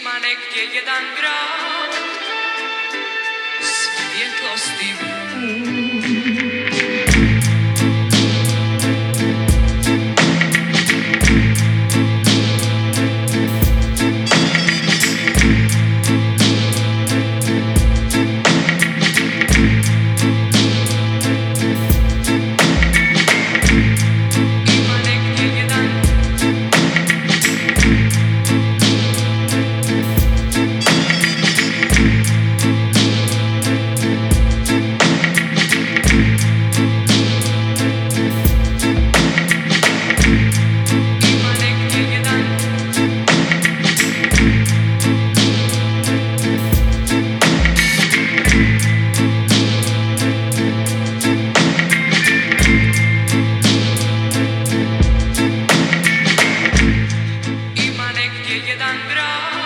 Ima negdje jedan grad d'andrà